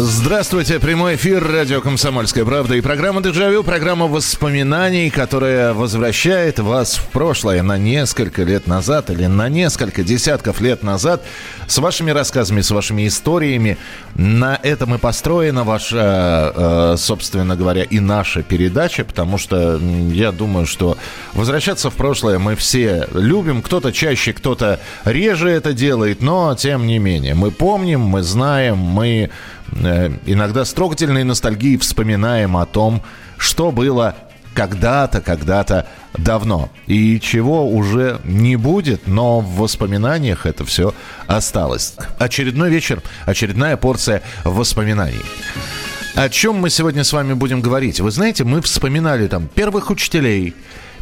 Здравствуйте, прямой эфир радио «Комсомольская правда» и программа «Дежавю», программа воспоминаний, которая возвращает вас в прошлое на несколько лет назад или на несколько десятков лет назад с вашими рассказами, с вашими историями. На этом и построена ваша, э, собственно говоря, и наша передача, потому что я думаю, что возвращаться в прошлое мы все любим. Кто-то чаще, кто-то реже это делает, но тем не менее. Мы помним, мы знаем, мы иногда с трогательной ностальгией вспоминаем о том, что было когда-то, когда-то давно. И чего уже не будет, но в воспоминаниях это все осталось. Очередной вечер, очередная порция воспоминаний. О чем мы сегодня с вами будем говорить? Вы знаете, мы вспоминали там первых учителей,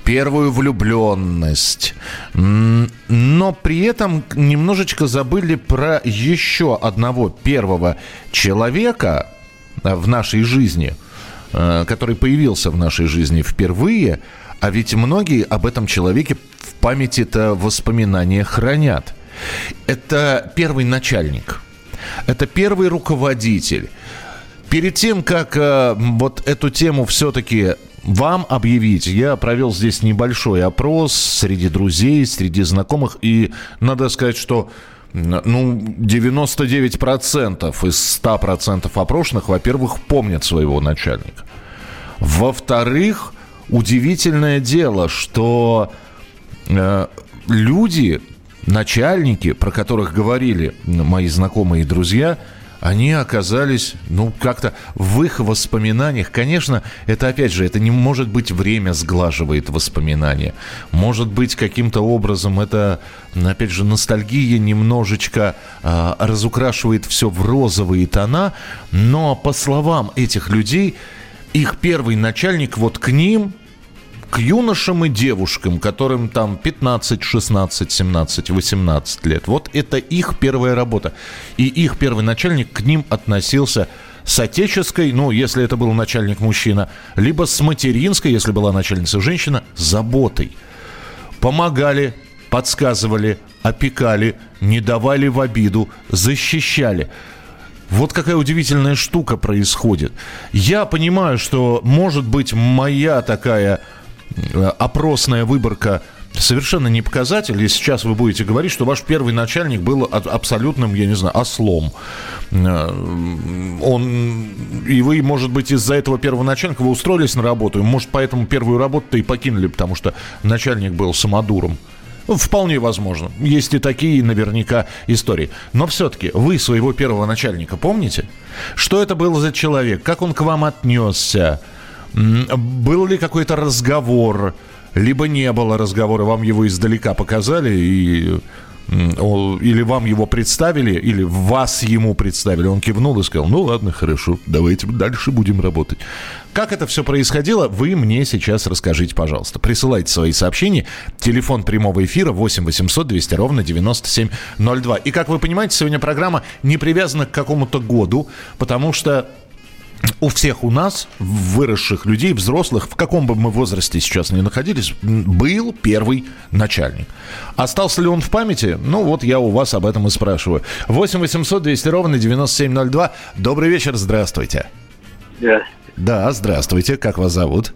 первую влюбленность. Но при этом немножечко забыли про еще одного первого человека в нашей жизни, э, который появился в нашей жизни впервые. А ведь многие об этом человеке в памяти-то воспоминания хранят. Это первый начальник. Это первый руководитель. Перед тем, как э, вот эту тему все-таки вам объявить. Я провел здесь небольшой опрос среди друзей, среди знакомых, и надо сказать, что ну, 99% из 100% опрошенных, во-первых, помнят своего начальника. Во-вторых, удивительное дело, что э, люди, начальники, про которых говорили мои знакомые и друзья – они оказались, ну, как-то в их воспоминаниях. Конечно, это, опять же, это не может быть время сглаживает воспоминания. Может быть, каким-то образом это, опять же, ностальгия немножечко э, разукрашивает все в розовые тона. Но, по словам этих людей, их первый начальник вот к ним к юношам и девушкам, которым там 15, 16, 17, 18 лет. Вот это их первая работа. И их первый начальник к ним относился с отеческой, ну, если это был начальник мужчина, либо с материнской, если была начальница женщина, заботой. Помогали, подсказывали, опекали, не давали в обиду, защищали. Вот какая удивительная штука происходит. Я понимаю, что, может быть, моя такая опросная выборка совершенно не показатель, если сейчас вы будете говорить, что ваш первый начальник был абсолютным, я не знаю, ослом. Э, он, и вы, может быть, из-за этого первого начальника вы устроились на работу, и, может, поэтому первую работу-то и покинули, потому что начальник был самодуром. Ну, вполне возможно. Есть и такие наверняка истории. Но все-таки вы своего первого начальника помните? Что это был за человек? Как он к вам отнесся? Был ли какой-то разговор, либо не было разговора, вам его издалека показали и или вам его представили, или вас ему представили. Он кивнул и сказал, ну ладно, хорошо, давайте дальше будем работать. Как это все происходило, вы мне сейчас расскажите, пожалуйста. Присылайте свои сообщения. Телефон прямого эфира 8 800 200 ровно 9702. И, как вы понимаете, сегодня программа не привязана к какому-то году, потому что у всех у нас, выросших людей, взрослых, в каком бы мы возрасте сейчас ни находились, был первый начальник. Остался ли он в памяти? Ну, вот я у вас об этом и спрашиваю. 8 800 200 ровно 9702. Добрый вечер, здравствуйте. Здравствуйте. Да, здравствуйте. Как вас зовут?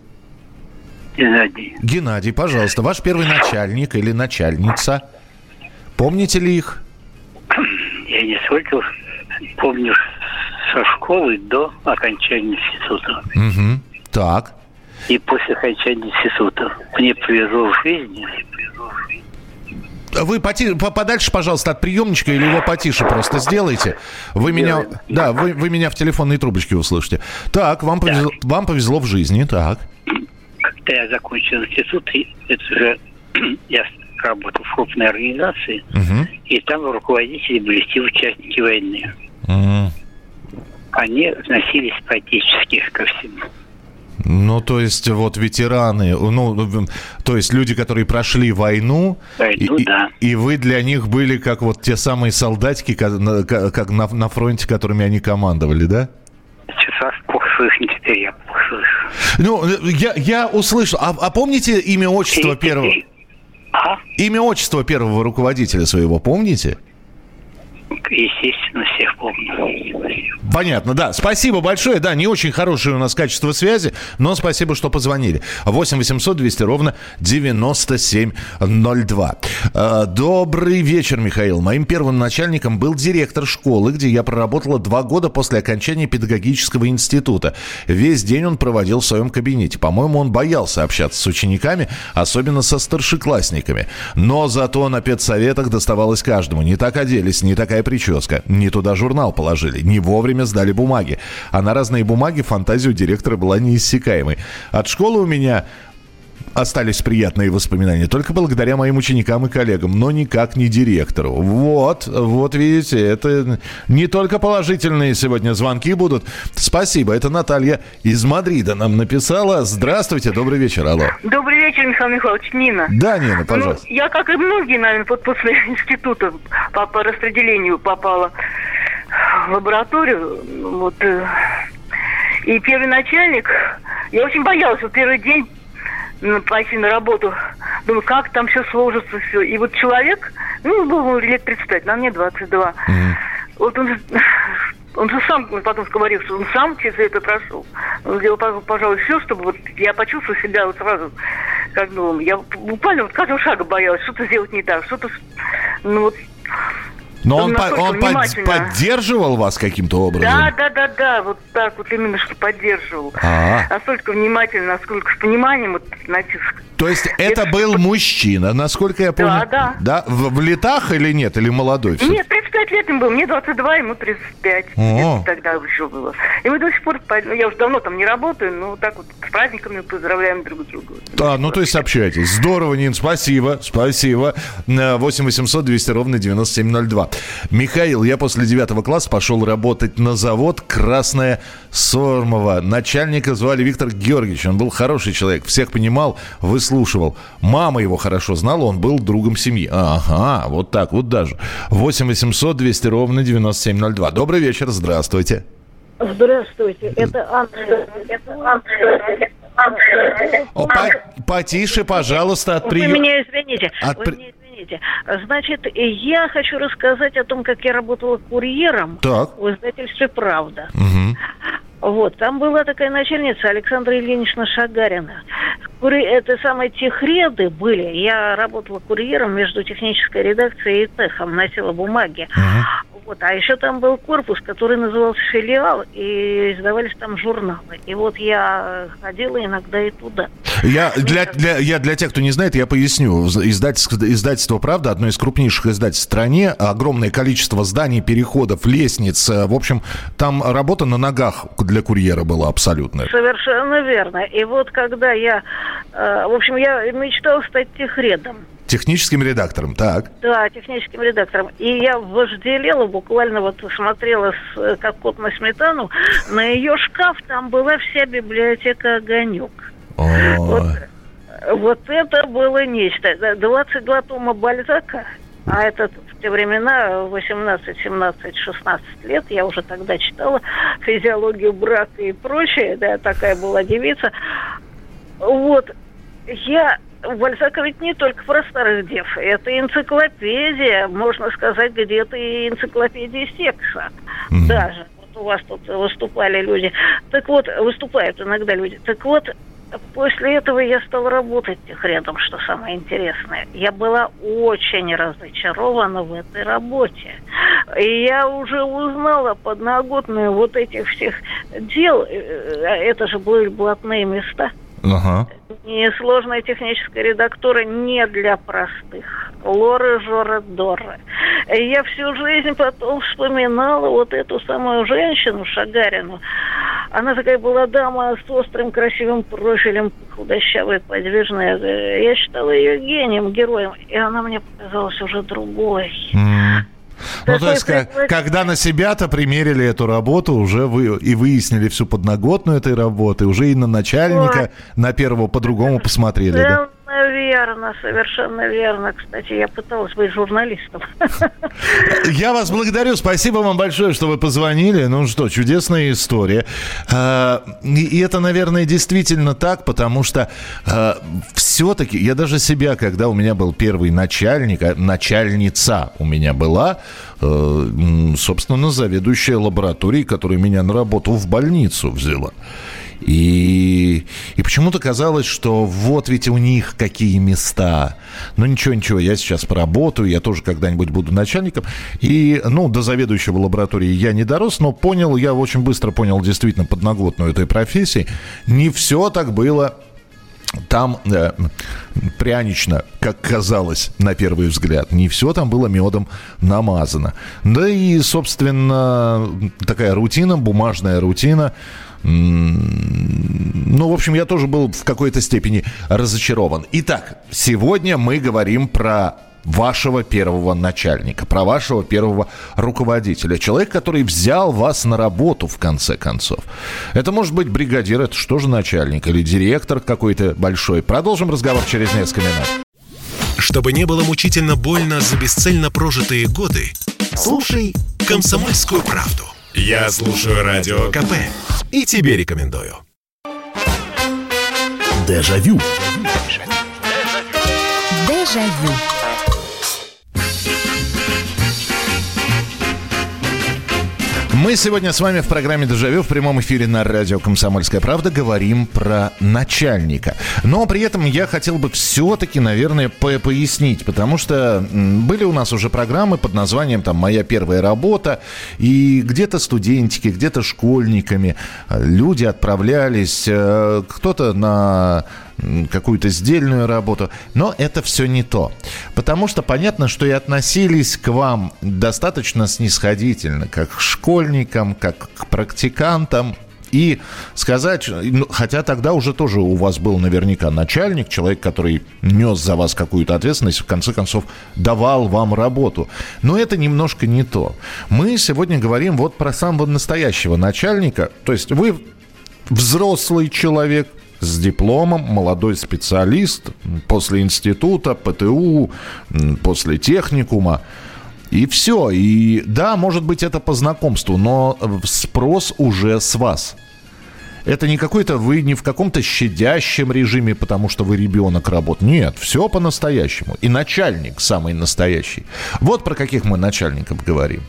Геннадий. Геннадий, пожалуйста, ваш первый начальник или начальница. Помните ли их? Я не сколько помню со школы до окончания института. Угу. Так. И после окончания института мне повезло в жизни. Вы поти, подальше, пожалуйста, от приемничка или его потише просто сделайте. Вы меня, да, вы, вы меня в телефонной трубочке услышите. Так, вам повезло, так. вам повезло в жизни, так. Когда я закончил институт, это уже я работал в крупной организации, угу. и там руководители были все участники войны. Угу они относились по ко всему. Ну, то есть, вот ветераны, ну, то есть люди, которые прошли войну, Войну, и, да. и вы для них были как вот те самые солдатики, как, на- как на, на фронте, которыми они командовали, да? Сейчас плохо слышно, теперь я плохо слышу. Ну, я, я услышал. А, а помните имя, отчество И- первого? и- А? Имя, отчество первого руководителя своего, помните? Естественно, всех помню. Понятно, да. Спасибо большое. Да, не очень хорошее у нас качество связи, но спасибо, что позвонили. 8 800 200 ровно 9702. Э, Добрый вечер, Михаил. Моим первым начальником был директор школы, где я проработала два года после окончания педагогического института. Весь день он проводил в своем кабинете. По-моему, он боялся общаться с учениками, особенно со старшеклассниками. Но зато на педсоветах доставалось каждому. Не так оделись, не такая прическа. Не туда журнал положили, не вовремя сдали бумаги. А на разные бумаги фантазия у директора была неиссякаемой. От школы у меня остались приятные воспоминания только благодаря моим ученикам и коллегам, но никак не директору. Вот, вот видите, это не только положительные сегодня звонки будут. Спасибо, это Наталья из Мадрида нам написала. Здравствуйте, добрый вечер, алло. Добрый вечер, Михаил Михайлович, Нина. Да, Нина, пожалуйста. Ну, я, как и многие, наверное, вот после института по, по распределению попала в лабораторию. ну, Вот, э, и первый начальник, я очень боялась, вот первый день ну, пойти на работу. Думаю, как там все сложится, все. И вот человек, ну, был лет 35, на мне 22. Вот он, он же сам потом говорил, что он сам через это прошел. Он сделал, пожалуй, все, чтобы вот я почувствовала себя вот сразу как новым. Я буквально вот каждого шага боялась, что-то сделать не так, что-то... Ну вот, Но он он, по- он под- поддерживал вас каким-то образом? да, да, да, да, вот так вот именно, что поддерживал. А. Настолько внимательно, насколько с пониманием вот, натиск. То есть это был мужчина, насколько я понял? да. Да? В, в летах или нет? Или молодой? всё? Нет, 35 лет им было, мне 22, ему 35. О. Это тогда еще было. И мы до сих пор, по- ну, я уже давно там не работаю, но так вот с праздниками поздравляем друг друга. Да, ну то есть общаетесь. Здорово, Нин, спасибо, спасибо. На 8 800 200 ровно 9702. Михаил, я после девятого класса пошел работать на завод «Красная Сормова». Начальника звали Виктор Георгиевич. Он был хороший человек, всех понимал, выслушивал. Мама его хорошо знала, он был другом семьи. Ага, вот так вот даже. 8 800 200 ровно 9702. Добрый вечер, здравствуйте. Здравствуйте, это Анна. Это Анна. О, по- потише, пожалуйста, от Вы приема. меня извините. От Вы меня извините. Значит, я хочу рассказать о том, как я работала курьером Так. в издательстве «Правда». Мгм. Вот, там была такая начальница Александра Ильинична Шагарина. Кури... Это самые техреды были. Я работала курьером между технической редакцией и техом, носила бумаги. Вот. А еще там был корпус, который назывался филиал, и издавались там журналы. И вот я ходила иногда и туда. Я для, для, я для тех, кто не знает, я поясню. Издательство, издательство «Правда» одно из крупнейших издательств в стране. Огромное количество зданий, переходов, лестниц. Э, В общем, там работа на ногах для курьера была абсолютно. Совершенно верно. И вот когда я, э, в общем, я мечтала стать техредом. Техническим редактором, так. Да, техническим редактором. И я вожделела, буквально вот смотрела с, э, как кот на сметану, на ее шкаф там была вся библиотека «Огонек». Вот, Ой. вот это было нечто. Да, 22 тома Бальзака, а это в те времена 18, 17, 16 лет, я уже тогда читала физиологию брака и прочее, да, такая была девица. Вот, я Бальзака ведь не только про старых дев, это энциклопедия, можно сказать, где-то и энциклопедия секса даже. Вот у вас тут выступали люди. Так вот, выступают иногда люди. Так вот, после этого я стала работать техредом, что самое интересное. Я была очень разочарована в этой работе. И я уже узнала подноготную вот этих всех дел. Э, Это же были блатные места. Ага. Несложная техническая редактура не для простых. Лоры, Жоры, Доры. Я всю жизнь потом вспоминала вот эту самую женщину, Шагарину. Она такая была дама с острым красивым профилем, худощавая, подвижная. Я считала ее гением, героем. И она мне показалась уже другой. М. Ну, то есть, как, когда на себя-то примерили эту работу, уже вы и выяснили всю подноготную этой работы, уже и на начальника, Ой. на первого по-другому посмотрели, да? верно, совершенно верно. Кстати, я пыталась быть журналистом. Я вас благодарю. Спасибо вам большое, что вы позвонили. Ну что, чудесная история. А, и это, наверное, действительно так, потому что а, все-таки я даже себя, когда у меня был первый начальник, а, начальница у меня была, э, собственно, заведующая лабораторией, которая меня на работу в больницу взяла. И, и почему-то казалось, что вот ведь у них какие места. Ну ничего, ничего, я сейчас поработаю, я тоже когда-нибудь буду начальником. И, ну, до заведующего лаборатории я не дорос, но понял, я очень быстро понял действительно подноготную этой профессии. Не все так было там э, прянично, как казалось на первый взгляд. Не все там было медом намазано. Да и, собственно, такая рутина, бумажная рутина. Ну, в общем, я тоже был в какой-то степени разочарован. Итак, сегодня мы говорим про вашего первого начальника, про вашего первого руководителя. Человек, который взял вас на работу, в конце концов. Это может быть бригадир, это что же начальник, или директор какой-то большой. Продолжим разговор через несколько минут. Чтобы не было мучительно больно за бесцельно прожитые годы, слушай «Комсомольскую правду». Я слушаю Радио КП и тебе рекомендую. Дежавю. Дежавю. Мы сегодня с вами в программе «Дежавю» в прямом эфире на радио «Комсомольская правда» говорим про начальника. Но при этом я хотел бы все-таки, наверное, по пояснить, потому что были у нас уже программы под названием там «Моя первая работа», и где-то студентики, где-то школьниками э, люди отправлялись, э, кто-то на какую-то сдельную работу. Но это все не то. Потому что понятно, что и относились к вам достаточно снисходительно, как к школьникам, как к практикантам. И сказать, ну, хотя тогда уже тоже у вас был наверняка начальник, человек, который нес за вас какую-то ответственность, в конце концов давал вам работу. Но это немножко не то. Мы сегодня говорим вот про самого настоящего начальника. То есть вы взрослый человек, с дипломом, молодой специалист после института, ПТУ, после техникума. И все. И да, может быть, это по знакомству, но спрос уже с вас. Это не какой-то вы не в каком-то щадящем режиме, потому что вы ребенок работ. Нет, все по-настоящему. И начальник самый настоящий. Вот про каких мы начальников говорим.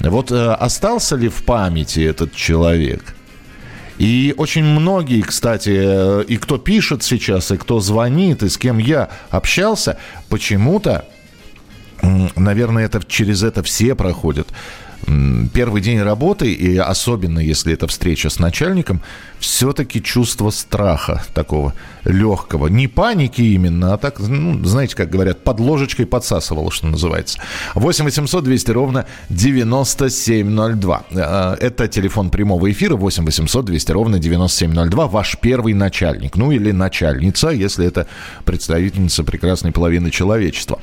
Вот э, остался ли в памяти этот человек – и очень многие, кстати, э, и кто пишет сейчас, и кто звонит, и с кем я общался, почему-то, наверное, это через это все проходят первый день работы, и особенно если это встреча с начальником, все-таки чувство страха такого легкого. Не паники именно, а так, ну, знаете, как говорят, под ложечкой подсасывало, что называется. 8 800 200 ровно 9702. А, это телефон прямого эфира 8 800 200 ровно 9702. Ваш первый начальник, ну или начальница, если это представительница прекрасной половины человечества.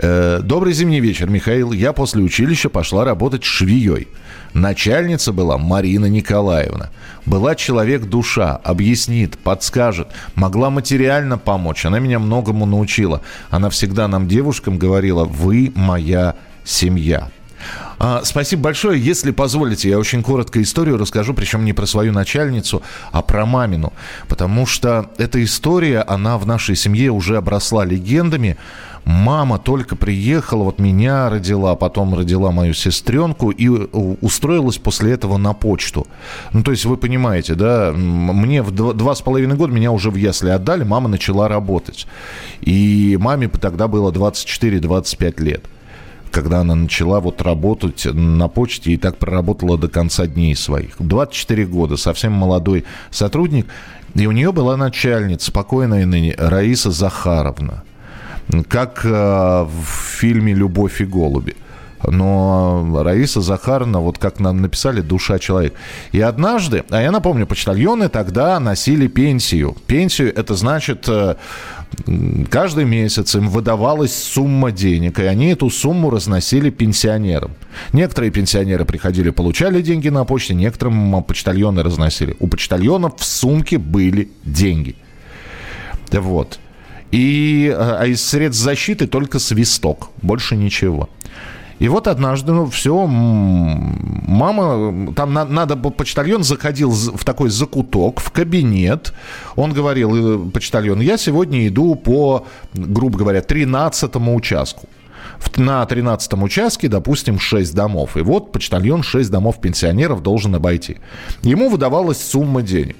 Э, Добрый зимний вечер, Михаил. Я после училища пошла работать швеей. Начальница была Марина Николаевна. Была человек-душа, объяснит, подскажет, могла материально помочь. Она меня многому научила. Она всегда нам, девушкам, говорила, вы моя семья. А, спасибо большое. Если позволите, я очень коротко историю расскажу, причем не про свою начальницу, а про мамину. Потому что эта история, она в нашей семье уже обросла легендами. Мама только приехала, вот меня родила, потом родила мою сестренку и устроилась после этого на почту. Ну, то есть вы понимаете, да, мне в два, два с половиной года меня уже в ясли отдали, мама начала работать. И маме тогда было 24-25 лет когда она начала вот работать на почте и так проработала до конца дней своих. 24 года, совсем молодой сотрудник. И у нее была начальница, покойная ныне, Раиса Захаровна как э, в фильме «Любовь и голуби». Но Раиса Захаровна, вот как нам написали, душа человек. И однажды, а я напомню, почтальоны тогда носили пенсию. Пенсию, это значит, э, каждый месяц им выдавалась сумма денег, и они эту сумму разносили пенсионерам. Некоторые пенсионеры приходили, получали деньги на почте, некоторым почтальоны разносили. У почтальонов в сумке были деньги. Вот. И, а из средств защиты только свисток, больше ничего. И вот однажды, ну, все, мама, там на, надо почтальон заходил в такой закуток, в кабинет. Он говорил, э, почтальон, я сегодня иду по, грубо говоря, 13 участку на 13 участке, допустим, 6 домов. И вот почтальон 6 домов пенсионеров должен обойти. Ему выдавалась сумма денег.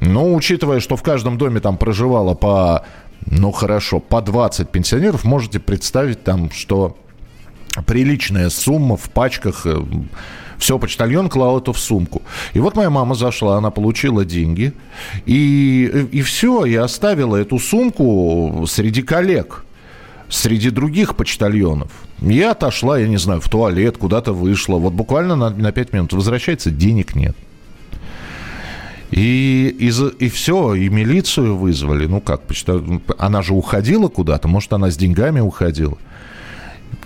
Но учитывая, что в каждом доме там проживало по, ну хорошо, по 20 пенсионеров, можете представить там, что приличная сумма в пачках. Э, все, почтальон клал это в сумку. И вот моя мама зашла, она получила деньги. И, и все, и оставила эту сумку среди коллег, среди других почтальонов. Я отошла, я не знаю, в туалет, куда-то вышла. Вот буквально на, на 5 минут возвращается, денег нет. И, и, и все, и милицию вызвали. Ну как, почта... она же уходила куда-то, может, она с деньгами уходила.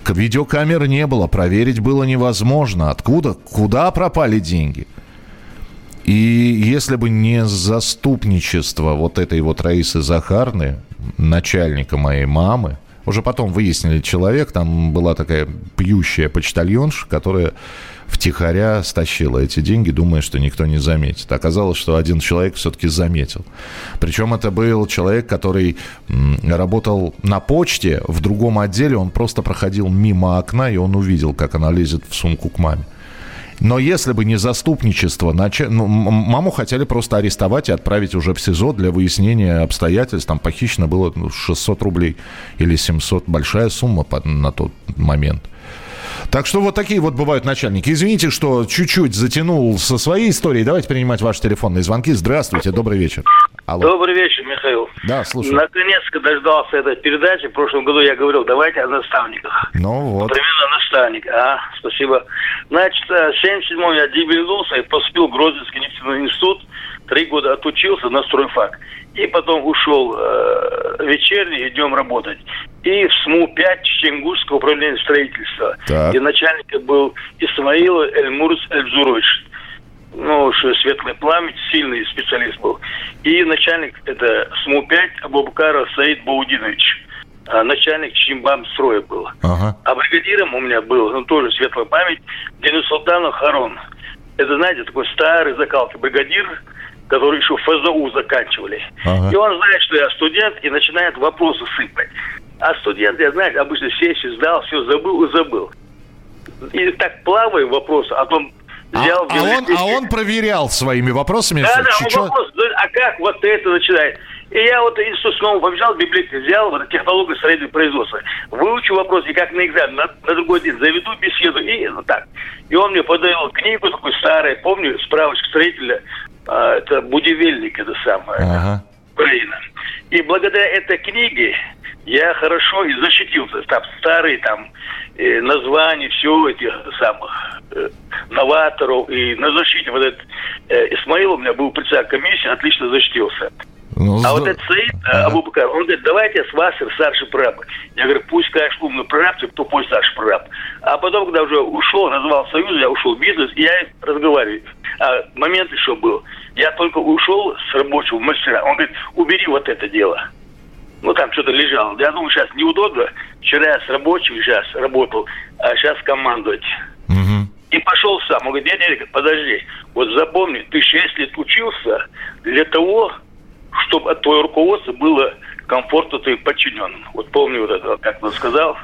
Видеокамер не было, проверить было невозможно. Откуда, куда пропали деньги? И если бы не заступничество вот этой вот Раисы Захарны, начальника моей мамы, уже потом выяснили человек, там была такая пьющая почтальонша, которая втихаря стащила эти деньги, думая, что никто не заметит. Оказалось, что один человек все-таки заметил. Причем это был человек, который работал на почте в другом отделе, он просто проходил мимо окна, и он увидел, как она лезет в сумку к маме. Но если бы не заступничество, нач... ну, маму хотели просто арестовать и отправить уже в СИЗО для выяснения обстоятельств. Там похищено было 600 рублей или 700. Большая сумма на тот момент. Так что вот такие вот бывают начальники. Извините, что чуть-чуть затянул со своей историей. Давайте принимать ваши телефонные звонки. Здравствуйте, добрый вечер. Алло. Добрый вечер, Михаил. Да, слушаю. Наконец-то дождался этой передачи. В прошлом году я говорил, давайте о наставниках. Ну вот. Примерно наставник. А, спасибо. Значит, э, в 77-м я дебилился и поступил в Грозинский нефтяной институт. Три года отучился на стройфак. И потом ушел э, вечерний и днем работать. И в СМУ-5 Чеченгурского управления строительства. Так. И начальником был Исмаил Эльмурс Эльзурович. Ну, уж светлый пламень, сильный специалист был. И начальник, это СМУ-5 Абубакара Саид Баудинович. А начальник Чимбам строя был. Ага. А бригадиром у меня был, ну, тоже светлая память, Денис Султанов Харон. Это, знаете, такой старый закалки бригадир, которые еще ФЗУ заканчивали. Ага. И он знает, что я студент, и начинает вопросы сыпать. А студент, я знаю, обычно сессию сдал, все забыл и забыл. И так плаваю вопросы, а потом взял... А, а, он, а он проверял своими вопросами? Да, да, он вопрос, а как вот это начинает? И я вот институт снова побежал, библиотеку взял, вот технологию среднего производства. Выучу вопрос, и как на экзамен, на, на другой день заведу беседу, и ну так. И он мне подарил книгу такую старую, помню, справочку строителя это Будивельник, это самое, ага. Украина. И благодаря этой книге я хорошо и защитился. Там старые там э, названия, все этих самых э, новаторов. И на защите вот этот э, Исмаил у меня был председатель комиссии, отлично защитился. Ну, а вот этот Саид ага. Абубакар, он говорит, давайте с вас старший прораб. Я говорю, пусть, конечно, умный прораб, кто пусть старший прораб. А потом, когда уже ушел, назвал союз, я ушел в бизнес, и я разговариваю. А момент еще был. Я только ушел с рабочего мастера. Он говорит, убери вот это дело. Ну, там что-то лежало. Я думаю, сейчас неудобно. Вчера я с рабочим сейчас работал, а сейчас командовать. Угу. И пошел сам. Он говорит, дядя Эрик, подожди. Вот запомни, ты 6 лет учился для того, чтобы от твоего руководства было комфортно твоим подчиненным. Вот помню вот это, как он сказал.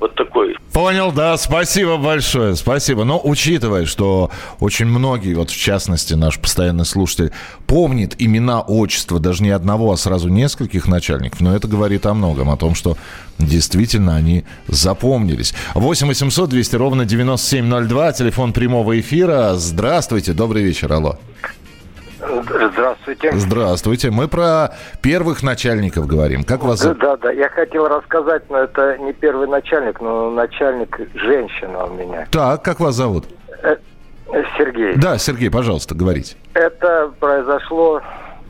Вот такой. Понял, да, спасибо большое, спасибо. Но учитывая, что очень многие, вот в частности наш постоянный слушатель, помнит имена, отчества даже не одного, а сразу нескольких начальников, но это говорит о многом, о том, что действительно они запомнились. 8 800 200 ровно 9702, телефон прямого эфира. Здравствуйте, добрый вечер, алло. Здравствуйте. Здравствуйте. Мы про первых начальников говорим. Как вас... Да, да, да. Я хотел рассказать, но это не первый начальник, но начальник женщина у меня. Так, как вас зовут? Э, Сергей. Да, Сергей, пожалуйста, говорите. Это произошло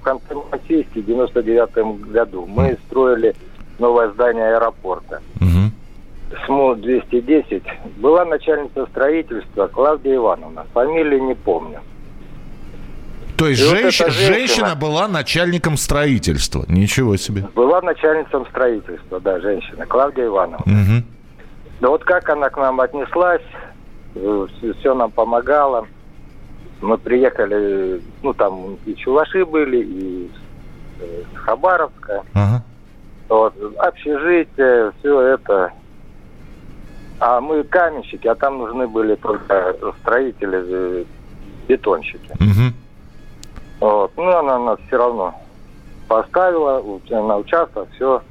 конце Мансийске в 99 году. Мы строили новое здание аэропорта. Угу. СМУ-210. Была начальница строительства Клавдия Ивановна. Фамилию не помню. То есть женщ... вот женщина... женщина была начальником строительства. Ничего себе. Была начальницей строительства, да, женщина. Клавдия Ивановна. Угу. Да вот как она к нам отнеслась, все нам помогала. Мы приехали, ну там и Чуваши были, и э, Хабаровска. Ага. Вот, общежитие, все это. А мы каменщики, а там нужны были только строители, э, бетонщики. Угу. Вот. Ну, она нас все равно поставила на участок, все,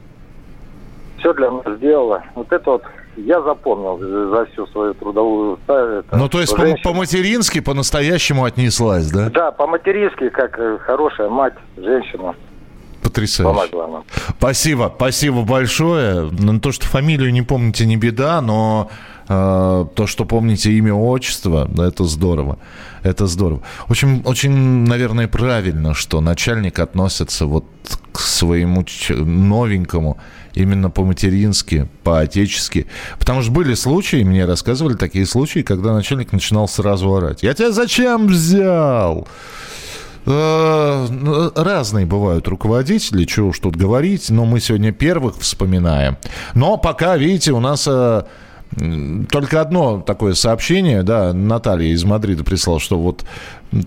все для нас сделала. Вот это вот я запомнил за всю свою трудовую это, Ну, то есть по- по-матерински по-настоящему отнеслась, да? Да, по-матерински, как э, хорошая мать, женщина. Потрясающе. Помогла нам. Спасибо, спасибо большое. Ну, то, что фамилию не помните, не беда, но э, то, что помните имя, отчество, это здорово. Это здорово. Очень, очень, наверное, правильно, что начальник относится вот к своему новенькому именно по-матерински, по-отечески. Потому что были случаи, мне рассказывали такие случаи, когда начальник начинал сразу орать. «Я тебя зачем взял?» э, ну, Разные бывают руководители, чего уж тут говорить, но мы сегодня первых вспоминаем. Но пока, видите, у нас э, только одно такое сообщение, да, Наталья из Мадрида прислала, что вот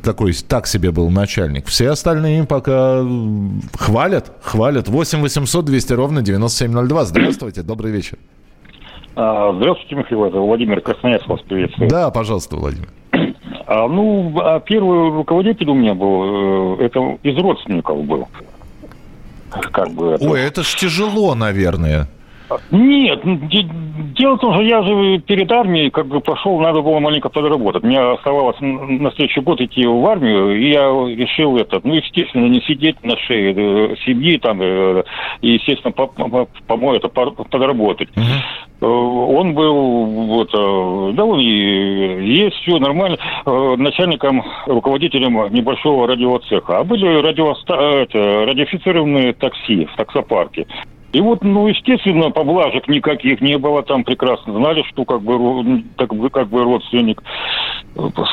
такой, так себе был начальник. Все остальные пока хвалят, хвалят. 8 800 200 ровно 9702. Здравствуйте, добрый вечер. А, здравствуйте, Михаил, это Владимир Красноярск вас приветствует. Да, пожалуйста, Владимир. А, ну, а первый руководитель у меня был, э, это из родственников был. Как бы это... Ой, это ж тяжело, наверное. Нет, дело в том, что я же перед армией как бы пошел, надо было маленько подработать. Мне оставалось на следующий год идти в армию, и я решил это, ну, естественно, не сидеть на шее э, семьи там, э, и, естественно, по-моему, это подработать. Угу. Он был, вот, да, он и есть, все нормально, начальником, руководителем небольшого радиоцеха. А были это, радиофицированные такси в таксопарке. И вот, ну, естественно, поблажек никаких не было, там прекрасно знали, что как бы, как бы, как бы родственник.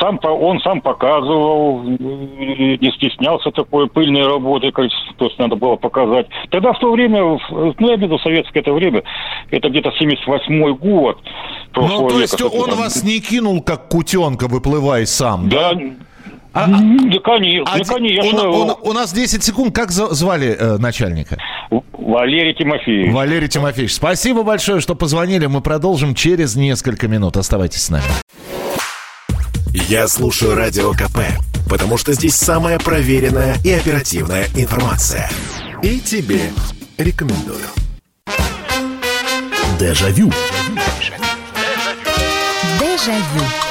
Сам, он сам показывал, не стеснялся такой пыльной работы, то есть надо было показать. Тогда в то время, ну, я имею в виду советское это время, это где-то 78-й год. Ну, то есть века, он вас не кинул, как кутенка, выплывая сам, да? Да, а, да, конечно, а, конечно. Он, он, у нас 10 секунд. Как звали э, начальника? Валерий Тимофеевич. Валерий Тимофеевич. Спасибо большое, что позвонили. Мы продолжим через несколько минут. Оставайтесь с нами. Я слушаю Радио КП, потому что здесь самая проверенная и оперативная информация. И тебе рекомендую. Дежавю. Дежавю. Дежавю.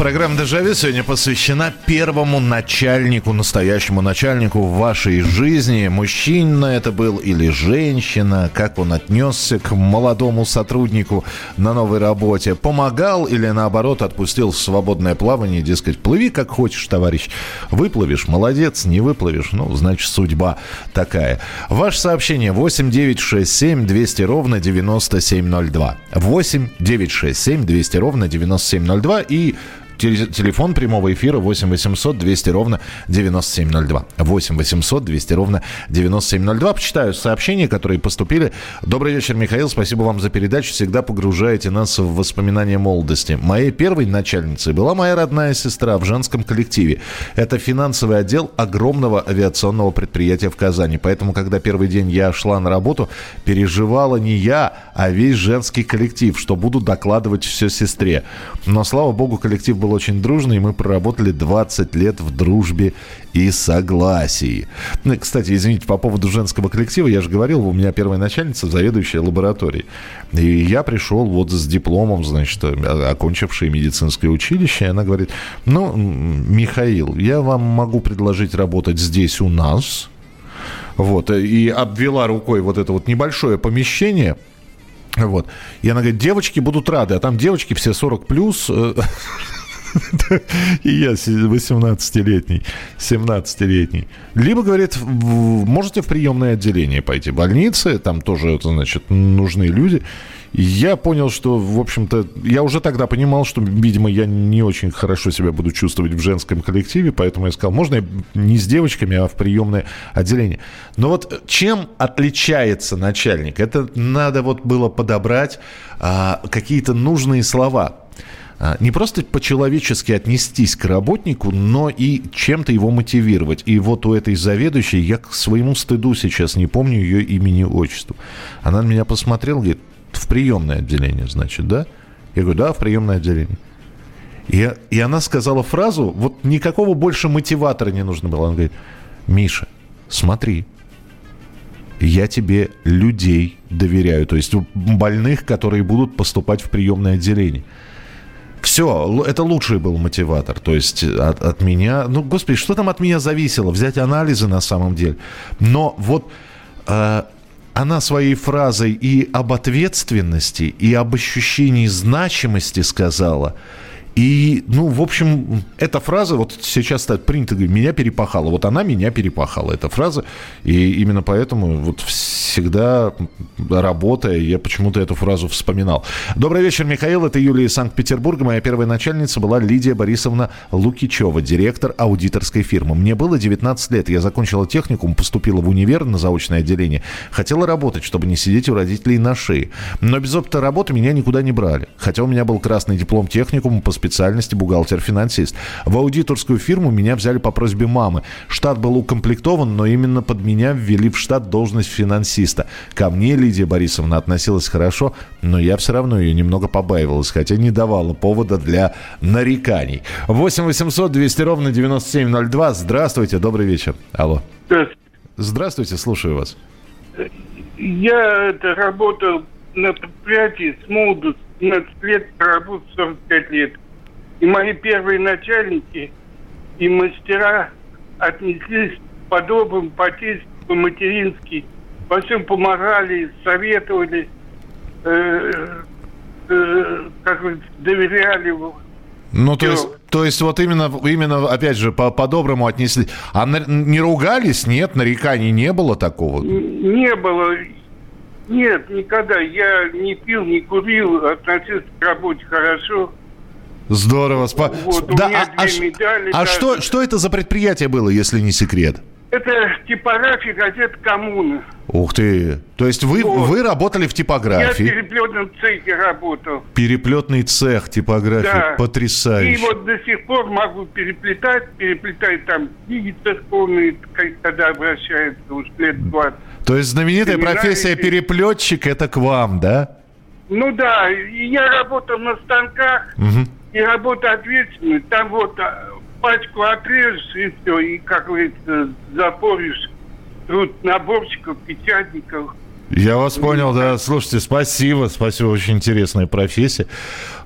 Программа «Дежавю» сегодня посвящена первому начальнику, настоящему начальнику в вашей жизни. Мужчина это был или женщина, как он отнесся к молодому сотруднику на новой работе. Помогал или, наоборот, отпустил в свободное плавание, дескать, плыви как хочешь, товарищ. Выплывешь, молодец, не выплывешь, ну, значит, судьба такая. Ваше сообщение 8 9 6 7 200 ровно 9702. 8 9 6 7 200 ровно 9702 и Телефон прямого эфира 8 800 200 ровно 9702. 8 800 200 ровно 9702. Почитаю сообщения, которые поступили. Добрый вечер, Михаил. Спасибо вам за передачу. Всегда погружаете нас в воспоминания молодости. Моей первой начальницей была моя родная сестра в женском коллективе. Это финансовый отдел огромного авиационного предприятия в Казани. Поэтому, когда первый день я шла на работу, переживала не я, а весь женский коллектив, что буду докладывать все сестре. Но, слава богу, коллектив был очень дружный, и мы проработали 20 лет в дружбе и согласии. Ну, кстати, извините, по поводу женского коллектива, я же говорил, у меня первая начальница, заведующая лабораторией. И я пришел вот с дипломом, значит, окончившей медицинское училище, и она говорит, ну, Михаил, я вам могу предложить работать здесь у нас, вот, и обвела рукой вот это вот небольшое помещение – вот. И она говорит, девочки будут рады, а там девочки все 40 плюс. И я 18-летний, 17-летний. Либо говорит, можете в приемное отделение пойти. Больницы, там тоже, значит, нужны люди. Я понял, что, в общем-то, я уже тогда понимал, что, видимо, я не очень хорошо себя буду чувствовать в женском коллективе, поэтому я сказал, можно не с девочками, а в приемное отделение. Но вот чем отличается начальник? Это надо вот было подобрать а, какие-то нужные слова не просто по-человечески отнестись к работнику, но и чем-то его мотивировать. И вот у этой заведующей, я к своему стыду сейчас не помню ее имени и отчеству. Она на меня посмотрела, говорит, в приемное отделение, значит, да? Я говорю, да, в приемное отделение. И, и она сказала фразу, вот никакого больше мотиватора не нужно было. Она говорит, Миша, смотри, я тебе людей доверяю, то есть больных, которые будут поступать в приемное отделение. Все, это лучший был мотиватор. То есть от, от меня... Ну, господи, что там от меня зависело? Взять анализы на самом деле. Но вот э, она своей фразой и об ответственности, и об ощущении значимости сказала – и, ну, в общем, эта фраза, вот сейчас так принято говорить, меня перепахала. Вот она меня перепахала, эта фраза. И именно поэтому вот всегда работая, я почему-то эту фразу вспоминал. Добрый вечер, Михаил. Это Юлия из Санкт-Петербурга. Моя первая начальница была Лидия Борисовна Лукичева, директор аудиторской фирмы. Мне было 19 лет. Я закончила техникум, поступила в универ на заочное отделение. Хотела работать, чтобы не сидеть у родителей на шее. Но без опыта работы меня никуда не брали. Хотя у меня был красный диплом техникума по специальности бухгалтер-финансист. В аудиторскую фирму меня взяли по просьбе мамы. Штат был укомплектован, но именно под меня ввели в штат должность финансиста. Ко мне Лидия Борисовна относилась хорошо, но я все равно ее немного побаивалась, хотя не давала повода для нареканий. 8 800 200 ровно 9702. Здравствуйте, добрый вечер. Алло. Здравствуйте. Слушаю вас. Я это, работал на предприятии с молоду 17 лет, проработал 45 лет. И мои первые начальники и мастера отнеслись по-доброму, по-тельски, по-матерински. Во всем помогали, советовали, э, э, как бы доверяли. Ну, то есть, то есть вот именно, именно опять же, по- по-доброму отнесли. А на, не ругались? Нет, нареканий не было такого? Не было. Нет, никогда. Я не пил, не курил, относился к работе хорошо. Здорово. Спа... Вот, да, а, а, медали, а что, что это за предприятие было, если не секрет? Это типография газет «Коммуна». Ух ты! То есть вы, вот. вы работали в типографии? Я в переплетном цехе работал. Переплетный цех типографии. Да. Потрясающе. И вот до сих пор могу переплетать, переплетать там книги церковные, когда обращаются уж лет 20. То есть знаменитая Семинарии. профессия переплетчик – это к вам, да? Ну да, я работал на станках. Угу и работа ответственная. Там вот а, пачку отрежешь и все, и, как говорится, запоришь труд наборщиков, печатников. Я вас понял, да. Слушайте, спасибо, спасибо, очень интересная профессия.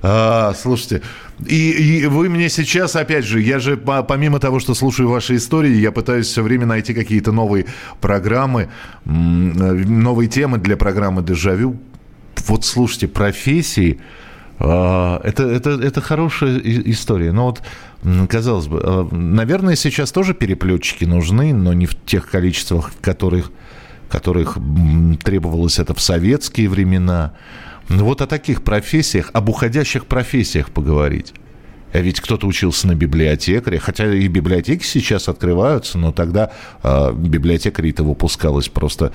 А, слушайте, и, и вы мне сейчас, опять же, я же помимо того, что слушаю ваши истории, я пытаюсь все время найти какие-то новые программы, новые темы для программы «Дежавю». Вот слушайте, профессии, это, это, это хорошая история. Но вот, казалось бы, а, наверное, сейчас тоже переплетчики нужны, но не в тех количествах, в которых, которых требовалось это в советские времена. Вот о таких профессиях, об уходящих профессиях поговорить. А ведь кто-то учился на библиотекаре, хотя и библиотеки сейчас открываются, но тогда э, библиотекарей-то выпускалось просто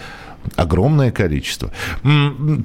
огромное количество.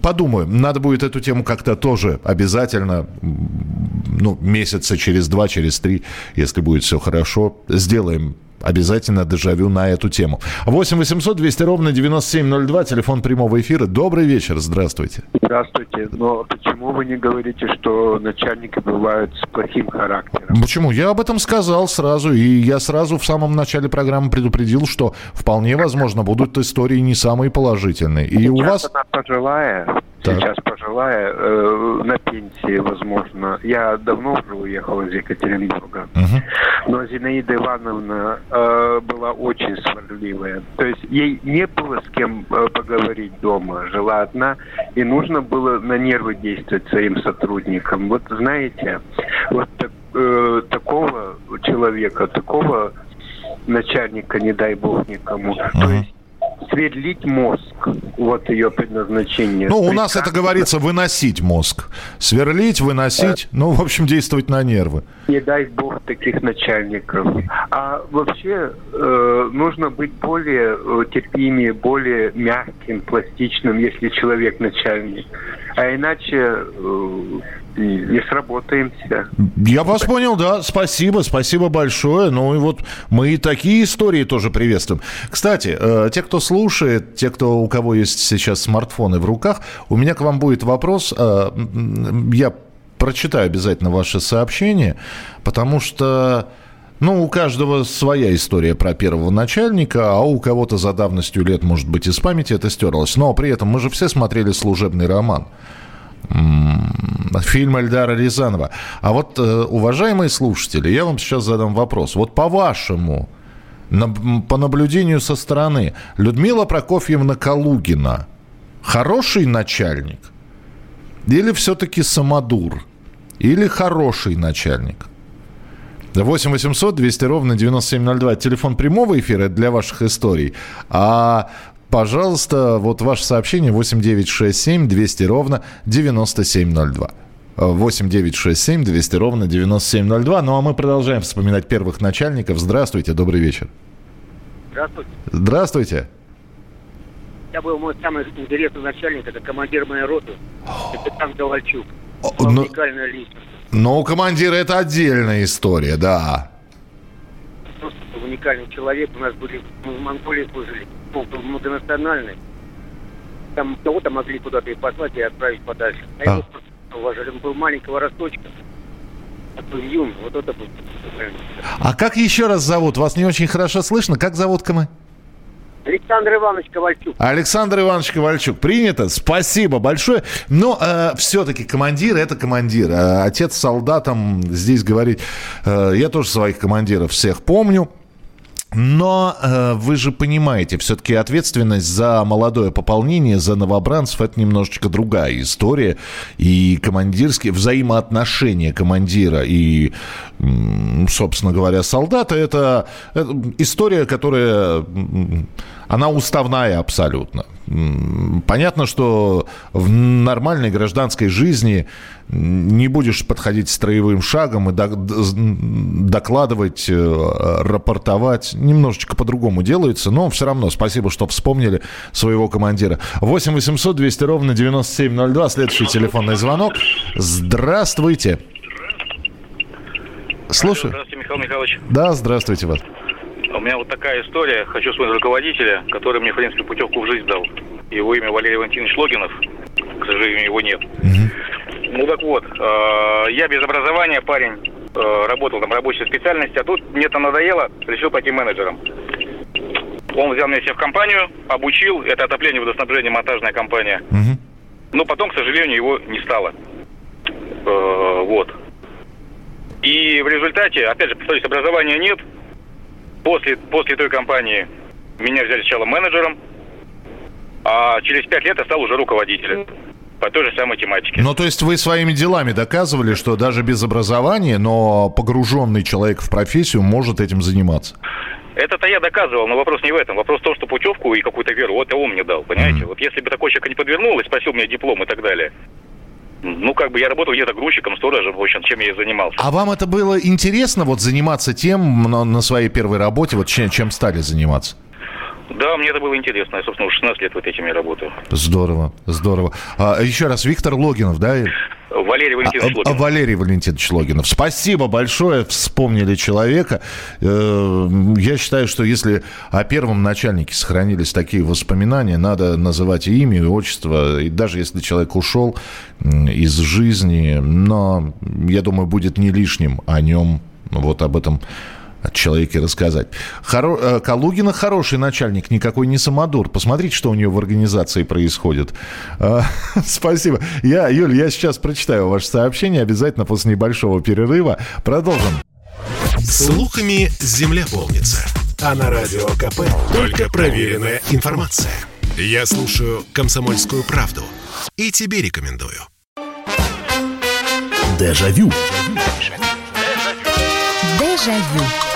Подумаю, надо будет эту тему как-то тоже обязательно, ну, месяца через два, через три, если будет все хорошо, сделаем обязательно дежавю на эту тему. 8 800 200 ровно 9702, телефон прямого эфира. Добрый вечер, здравствуйте. Здравствуйте. Но почему вы не говорите, что начальники бывают с плохим характером? Почему? Я об этом сказал сразу, и я сразу в самом начале программы предупредил, что вполне возможно будут истории не самые положительные. И у вас... Она пожилая, так. сейчас пожилая, э, на пенсии, возможно. Я давно уже уехал из Екатеринбурга. Угу. Но Зинаида Ивановна э, была очень сварливая. То есть ей не было с кем э, поговорить дома. Жила одна, и нужно было на нервы действовать своим сотрудникам. Вот знаете, вот так э, такого человека, такого начальника, не дай бог никому. Uh-huh. То есть сверлить мозг. Вот ее предназначение. Ну, у нас это говорится выносить мозг. Сверлить, выносить, ну, в общем, действовать на нервы. Не дай бог таких начальников. А вообще э, нужно быть более э, терпимее, более мягким, пластичным, если человек начальник. А иначе э, не сработаемся. Я вас понял, да. Спасибо, спасибо большое. Ну и вот мы и такие истории тоже приветствуем. Кстати, э, те, кто слушает, те, кто у кого есть сейчас смартфоны в руках, у меня к вам будет вопрос. Э, я прочитаю обязательно ваше сообщение, потому что ну, у каждого своя история про первого начальника, а у кого-то за давностью лет, может быть, из памяти это стерлось. Но при этом мы же все смотрели служебный роман фильм Эльдара Рязанова. А вот, э, уважаемые слушатели, я вам сейчас задам вопрос. Вот по-вашему, по наблюдению со стороны, Людмила Прокофьевна Калугина хороший начальник? Или все-таки самодур? Или хороший начальник? 8 800 200 ровно 9702. Телефон прямого эфира для ваших историй. А пожалуйста, вот ваше сообщение 8967 200 ровно 9702. 8 9 6 7 200 ровно 9702. Ну а мы продолжаем вспоминать первых начальников. Здравствуйте, добрый вечер. Здравствуйте. Здравствуйте. Я был мой самый интересный начальник, это командир моей роты, капитан Ковальчук. Ну, уникальная личность. Ну, командир, это отдельная история, да. Просто уникальный человек. У нас были, мы в Монголии служили многонациональный. Там кого-то могли куда-то и послать, и отправить подальше. А, а. его уважали. Он был маленького росточка. Такой юный. Вот это был. А как еще раз зовут? Вас не очень хорошо слышно. Как зовут Камы? Александр Иванович Ковальчук. Александр Иванович Ковальчук. Принято. Спасибо большое. Но э, все-таки командир это командир. Э, отец солдатам здесь говорить. Э, я тоже своих командиров всех помню. Но э, вы же понимаете, все-таки ответственность за молодое пополнение, за новобранцев, это немножечко другая история. И командирские взаимоотношения командира и, собственно говоря, солдата, это, это история, которая, она уставная абсолютно. Понятно, что в нормальной гражданской жизни не будешь подходить строевым шагом и докладывать, э, рапортовать. Немножечко по-другому делается, но все равно спасибо, что вспомнили своего командира. 8 800 200 ровно 9702. Следующий телефонный звонок. Здравствуйте. Слушаю. Здравствуйте, Михаил Михайлович. Да, здравствуйте вас. У меня вот такая история. Хочу вспомнить руководителя, который мне, в принципе, путевку в жизнь дал. Его имя Валерий Валентинович Логинов. К сожалению, его нет. Угу. Ну так вот, э, я без образования парень, э, работал там рабочей специальности, а тут мне это надоело, решил пойти менеджером. Он взял меня себе в компанию, обучил, это отопление, водоснабжение, монтажная компания. Угу. Но потом, к сожалению, его не стало. Э, вот. И в результате, опять же, повторюсь, образования нет, После, после той компании меня взяли сначала менеджером, а через пять лет я стал уже руководителем по той же самой тематике. Ну, то есть вы своими делами доказывали, что даже без образования, но погруженный человек в профессию может этим заниматься? Это-то я доказывал, но вопрос не в этом. Вопрос в том, что путевку и какую-то веру, вот он мне дал, понимаете? Mm-hmm. Вот если бы такой человек не подвернул и спросил меня диплом и так далее, ну, как бы я работал где-то грузчиком, сторожем, в общем, чем я и занимался. А вам это было интересно, вот заниматься тем на, своей первой работе, вот чем, чем стали заниматься? Да, мне это было интересно. Я, собственно, уже 16 лет вот этим я работаю. Здорово, здорово. А, еще раз, Виктор Логинов, да? Валерий Валентинович а, Логинов. А, Валерий Валентинович Логинов. Спасибо большое, вспомнили человека. Э, я считаю, что если о первом начальнике сохранились такие воспоминания, надо называть и имя, и отчество. И даже если человек ушел из жизни, но, я думаю, будет не лишним о нем вот об этом человеке рассказать. Хоро... Э, Калугина хороший начальник, никакой не самодур. Посмотрите, что у нее в организации происходит. Э, спасибо. Я, Юль, я сейчас прочитаю ваше сообщение обязательно после небольшого перерыва. Продолжим. Слухами земля полнится. А на радио КП только проверенная информация. Я слушаю «Комсомольскую правду» и тебе рекомендую. Дежавю. Дежавю. Дежавю.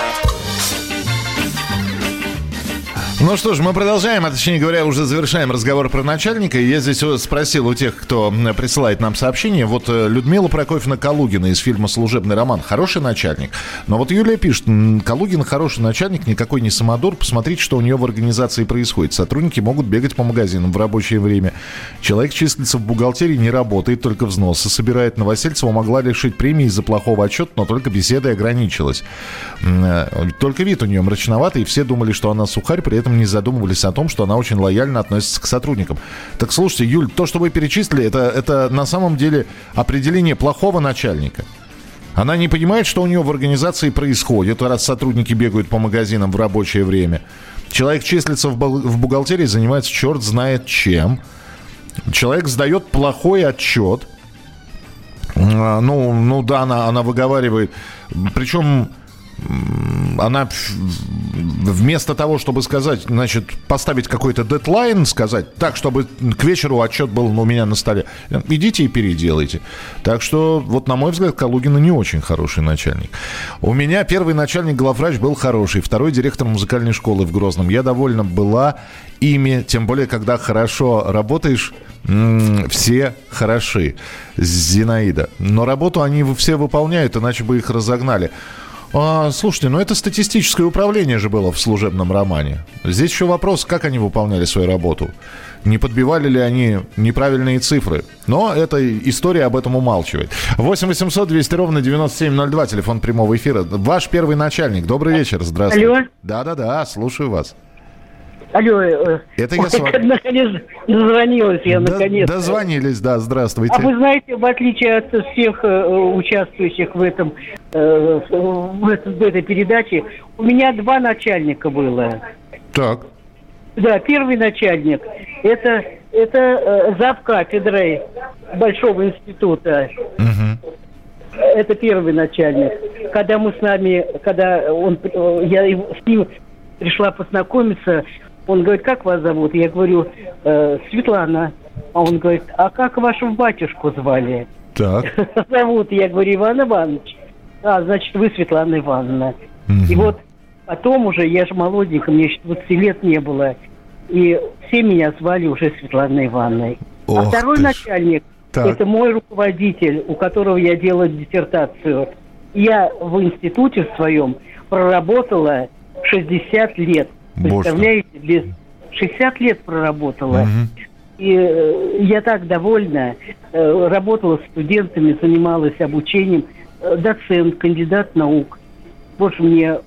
Ну что ж, мы продолжаем, а точнее говоря, уже завершаем разговор про начальника. Я здесь спросил у тех, кто присылает нам сообщение. Вот э, Людмила Прокофьевна Калугина из фильма «Служебный роман». Хороший начальник. Но вот Юлия пишет, Калугин хороший начальник, никакой не самодур. Посмотрите, что у нее в организации происходит. Сотрудники могут бегать по магазинам в рабочее время. Человек числится в бухгалтерии, не работает, только взносы собирает. Новосельцева могла лишить премии из-за плохого отчета, но только беседой ограничилась. Э, только вид у нее мрачноватый, и все думали, что она сухарь, при этом этом не задумывались о том, что она очень лояльно относится к сотрудникам. Так слушайте, Юль, то, что вы перечислили, это, это на самом деле определение плохого начальника. Она не понимает, что у нее в организации происходит, раз сотрудники бегают по магазинам в рабочее время. Человек числится в, в бухгалтерии, занимается черт знает чем. Человек сдает плохой отчет. А, ну, ну да, она, она выговаривает. Причем она вместо того, чтобы сказать, значит, поставить какой-то дедлайн, сказать так, чтобы к вечеру отчет был у меня на столе, идите и переделайте. Так что, вот на мой взгляд, Калугина не очень хороший начальник. У меня первый начальник главврач был хороший, второй директор музыкальной школы в Грозном. Я довольна была ими, тем более, когда хорошо работаешь, все хороши. Зинаида. Но работу они все выполняют, иначе бы их разогнали. А, слушайте, ну это статистическое управление же было в служебном романе. Здесь еще вопрос, как они выполняли свою работу. Не подбивали ли они неправильные цифры? Но эта история об этом умалчивает. 8 800 200 ровно 9702, телефон прямого эфира. Ваш первый начальник. Добрый вечер, здравствуйте. Алло. Да-да-да, слушаю вас. Алло. Э, Это я с вами. Наконец дозвонилась я, наконец. Дозвонились, да, здравствуйте. А вы знаете, в отличие от всех э, участвующих в этом, э, в, этом, в этой передаче, у меня два начальника было. Так. Да, первый начальник, это, это э, зав кафедрой Большого института. Угу. Это первый начальник. Когда мы с нами, когда он, я с ним пришла познакомиться, он говорит, как вас зовут? Я говорю, э, Светлана. А он говорит, а как вашего батюшку звали? Так. Зовут, я говорю, Иван Иванович. А, значит, вы Светлана Ивановна. И вот потом уже, я же молоденькая, мне еще 20 лет не было. И все меня звали уже Светланой Ивановной. а Ох второй ты ж. начальник, Так. это мой руководитель, у которого я делала диссертацию. Я в институте в своем проработала 60 лет. Боже Представляете, без 60 лет проработала. Мгм. И э, я так довольна. Э, работала с студентами, занималась обучением. Э, доцент, кандидат наук. Боже, мне,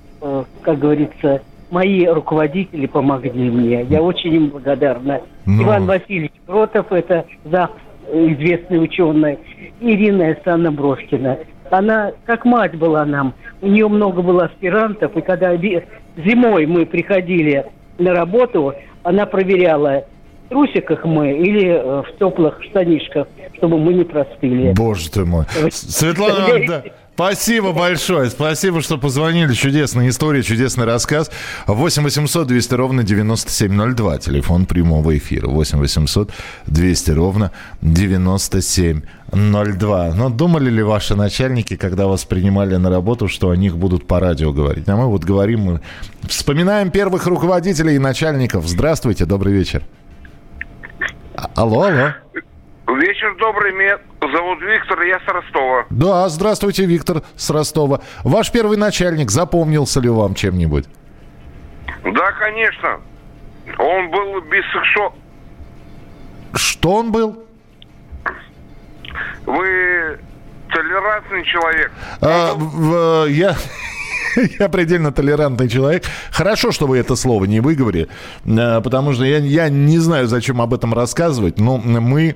как говорится, мои руководители помогли мне. Я очень им благодарна. Ну. Иван Васильевич Кротов, это зав, известный ученый. Ирина Александровна Брошкина. Она как мать была нам. У нее много было аспирантов. И когда зимой мы приходили на работу, она проверяла, в трусиках мы или э, в теплых штанишках, чтобы мы не простыли. Боже ты мой. Светлана, да, спасибо большое. Спасибо, что позвонили. Чудесная история, чудесный рассказ. 8 800 200 ровно 9702. Телефон прямого эфира. 8 800 200 ровно 9702. Но думали ли ваши начальники, когда вас принимали на работу, что о них будут по радио говорить? А мы вот говорим, мы вспоминаем первых руководителей и начальников. Здравствуйте, добрый вечер. А- Алло, алло. Вечер добрый, меня зовут Виктор, я с Ростова. Да, здравствуйте, Виктор с Ростова. Ваш первый начальник запомнился ли вам чем-нибудь? Да, конечно. Он был бисексуал. Что он был? Вы толерантный человек. А, в- я... Я предельно толерантный человек. Хорошо, что вы это слово не выговорили, э, потому что я, я не знаю, зачем об этом рассказывать, но мы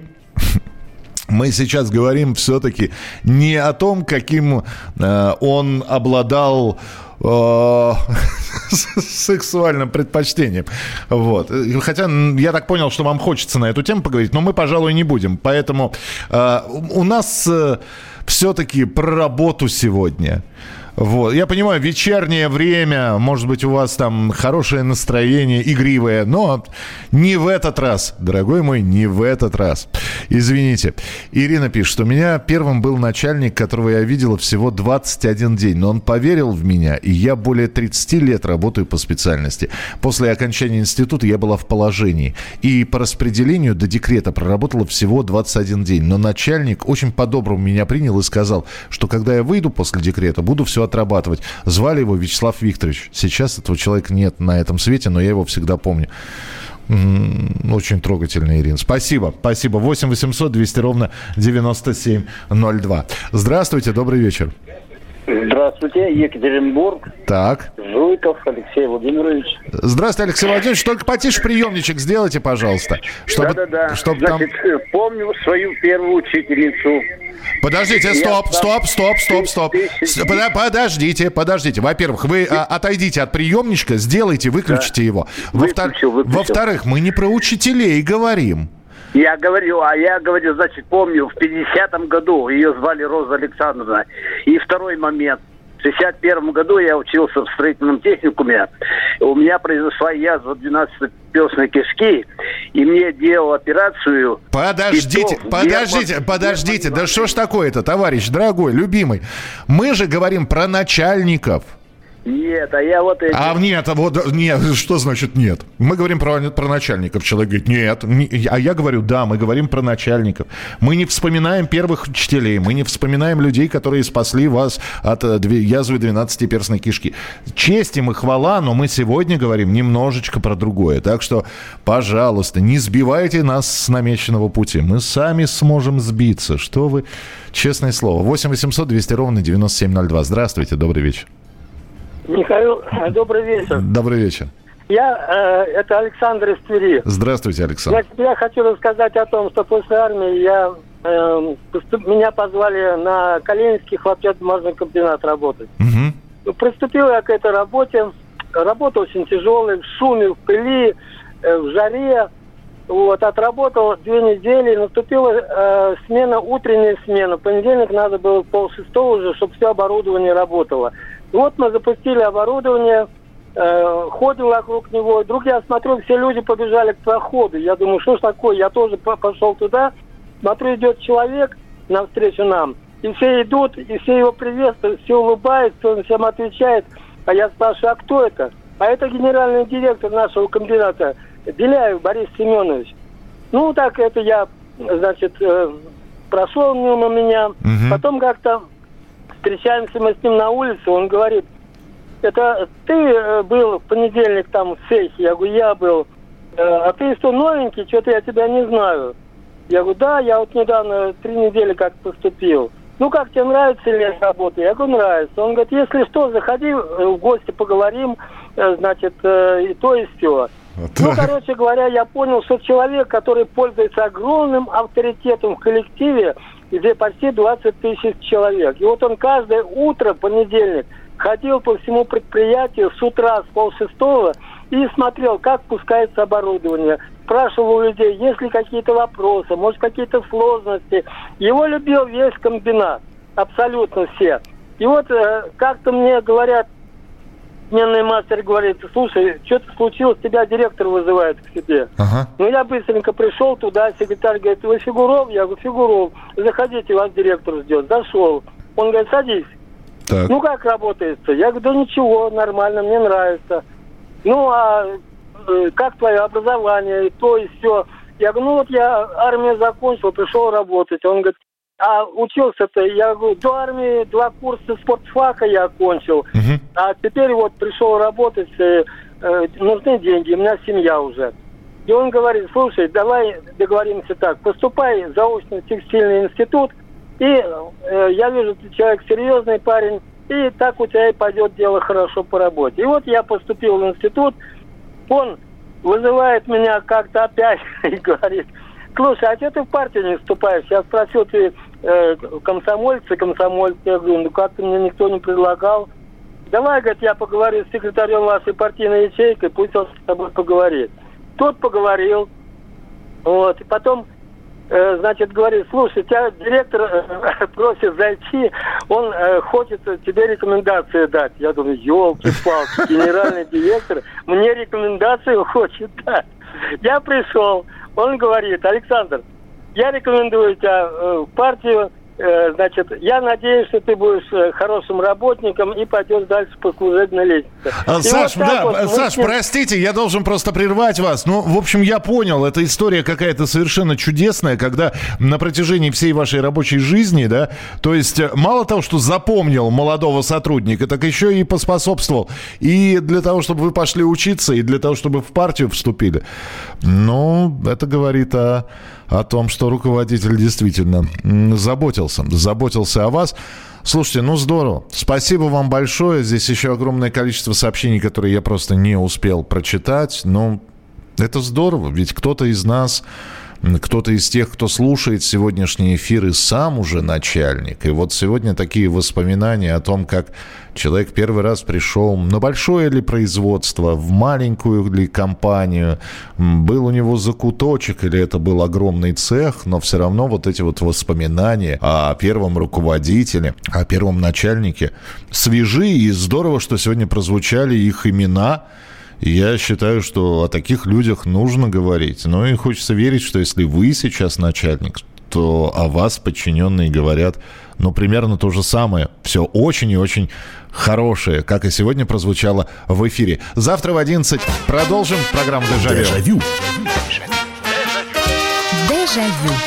мы сейчас говорим все-таки не о том, каким э, он обладал э, сексуальным предпочтением. Вот. Хотя я так понял, что вам хочется на эту тему поговорить, но мы, пожалуй, не будем. Поэтому э, у нас все-таки про работу сегодня. Вот. Я понимаю, вечернее время, может быть, у вас там хорошее настроение, игривое, но не в этот раз, дорогой мой, не в этот раз. Извините. Ирина пишет, у меня первым был начальник, которого я видела всего 21 день, но он поверил в меня, и я более 30 лет работаю по специальности. После окончания института я была в положении, и по распределению до декрета проработала всего 21 день, но начальник очень по-доброму меня принял и сказал, что когда я выйду после декрета, буду все отрабатывать. Звали его Вячеслав Викторович. Сейчас этого человека нет на этом свете, но я его всегда помню. Очень трогательно, Ирина. Спасибо, спасибо. 8 800 200 ровно 9702. Здравствуйте, добрый вечер. Здравствуйте, Екатеринбург. Так. Жуйков Алексей Владимирович. Здравствуйте, Алексей Владимирович. Только потише приемничек сделайте, пожалуйста. Чтобы, Да-да-да. Чтобы Значит, там... помню свою первую учительницу. Подождите, стоп, стоп, стоп, стоп, стоп. Подождите, подождите. Во-первых, вы а, отойдите от приемничка, сделайте, выключите его. Во-втор- Во-вторых, мы не про учителей говорим. Я говорю, а я говорю, значит, помню, в 50-м году ее звали Роза Александровна. И второй момент. В 61 году я учился в строительном техникуме. У меня произошла язва 12-перстной кишки, и мне делал операцию. Подождите, Петров, подождите, Герман- подождите. Да что ж такое-то, товарищ, дорогой, любимый? Мы же говорим про начальников. Нет, а я вот... А нет, а вот нет, что значит нет? Мы говорим про, про начальников. Человек говорит, нет. Не- а я говорю, да, мы говорим про начальников. Мы не вспоминаем первых учителей, мы не вспоминаем людей, которые спасли вас от э, язвы 12-перстной кишки. Честь им и хвала, но мы сегодня говорим немножечко про другое. Так что, пожалуйста, не сбивайте нас с намеченного пути. Мы сами сможем сбиться. Что вы... Честное слово. 8 800 200 ровно 9702. Здравствуйте, добрый вечер. Михаил, добрый вечер. Добрый вечер. Я, э, это Александр из Твери. Здравствуйте, Александр. Значит, я хочу рассказать о том, что после армии я, э, поступ- меня позвали на Калининский хлопчатобумажный комбинат работать. Ну, Приступил я к этой работе. Работа очень тяжелая, в шуме, в пыли, э, в жаре. Вот, отработал две недели, наступила э, смена, утренняя смена. В понедельник надо было пол шестого уже, чтобы все оборудование работало. Вот мы запустили оборудование, э, ходим вокруг него. Вдруг я смотрю, все люди побежали к проходу. Я думаю, что ж такое? Я тоже по- пошел туда. Смотрю, идет человек навстречу нам. И все идут, и все его приветствуют, все улыбаются, он всем отвечает. А я спрашиваю, а кто это? А это генеральный директор нашего комбината Беляев Борис Семенович. Ну, так это я, значит, э, прошел мимо меня. Потом как-то встречаемся мы с ним на улице, он говорит, это ты э, был в понедельник там в цехе? Я говорю, я был. «Э, А ты что, новенький? Что-то я тебя не знаю. Я говорю, да, я вот недавно, три недели как поступил. Ну, как тебе нравится ли работа? Я говорю, нравится. Он говорит, если что, заходи э, в гости, поговорим, значит, и то, и все. Ну, короче говоря, я понял, что человек, который пользуется огромным авторитетом в коллективе, где почти 20 тысяч человек. И вот он каждое утро, понедельник, ходил по всему предприятию с утра, с полшестого, и смотрел, как пускается оборудование. Спрашивал у людей, есть ли какие-то вопросы, может, какие-то сложности. Его любил весь комбинат, абсолютно все. И вот э, как-то мне говорят, сменный мастер говорит, слушай, что-то случилось, тебя директор вызывает к себе. Ну, я быстренько пришел туда, секретарь говорит, вы Фигуров? Я говорю, Фигуров. Заходите, вас директор ждет. Зашел. Он говорит, садись. Так. Ну, как работает-то? Я говорю, да ничего, нормально, мне нравится. Ну, а э, как твое образование, и то, и все. Я говорю, ну вот я армию закончил, пришел работать. Он говорит, а учился-то, я говорю, до армии два курса спортфака я окончил. А теперь вот пришел работать, э, э, нужны деньги, у меня семья уже. И он говорит, слушай, давай договоримся так, поступай в текстильный институт, и э, я вижу, ты человек серьезный парень, и так у тебя и пойдет дело хорошо по работе. И вот я поступил в институт, он вызывает меня как-то опять и говорит, слушай, а что ты в партию не вступаешь? Я спросил, ты э, комсомолец и комсомолец? Я говорю, ну как-то мне никто не предлагал. Давай, говорит, я поговорю с секретарем вашей партийной ячейки, пусть он с тобой поговорит. Тот поговорил, вот, и потом, э, значит, говорит, слушай, тебя директор э, просит зайти, он э, хочет тебе рекомендации дать. Я думаю, елки-палки, генеральный директор мне рекомендацию хочет дать. Я пришел, он говорит, Александр, я рекомендую тебя э, в партию, Э, значит, я надеюсь, что ты будешь э, хорошим работником и пойдешь дальше по служебной лестнице. А, Саш, вот да, вот Саш, мы... простите, я должен просто прервать вас. Ну, в общем, я понял, эта история какая-то совершенно чудесная, когда на протяжении всей вашей рабочей жизни, да, то есть мало того, что запомнил молодого сотрудника, так еще и поспособствовал и для того, чтобы вы пошли учиться, и для того, чтобы в партию вступили. Ну, это говорит о о том, что руководитель действительно заботился, заботился о вас. Слушайте, ну здорово. Спасибо вам большое. Здесь еще огромное количество сообщений, которые я просто не успел прочитать. Но это здорово, ведь кто-то из нас кто-то из тех, кто слушает сегодняшний эфир и сам уже начальник. И вот сегодня такие воспоминания о том, как человек первый раз пришел на большое ли производство, в маленькую ли компанию, был у него закуточек или это был огромный цех, но все равно вот эти вот воспоминания о первом руководителе, о первом начальнике свежи и здорово, что сегодня прозвучали их имена, я считаю, что о таких людях нужно говорить. Ну и хочется верить, что если вы сейчас начальник, то о вас подчиненные говорят, ну, примерно то же самое. Все очень и очень хорошее, как и сегодня прозвучало в эфире. Завтра в 11 продолжим программу «Дежавю». Дежавю. Дежавю.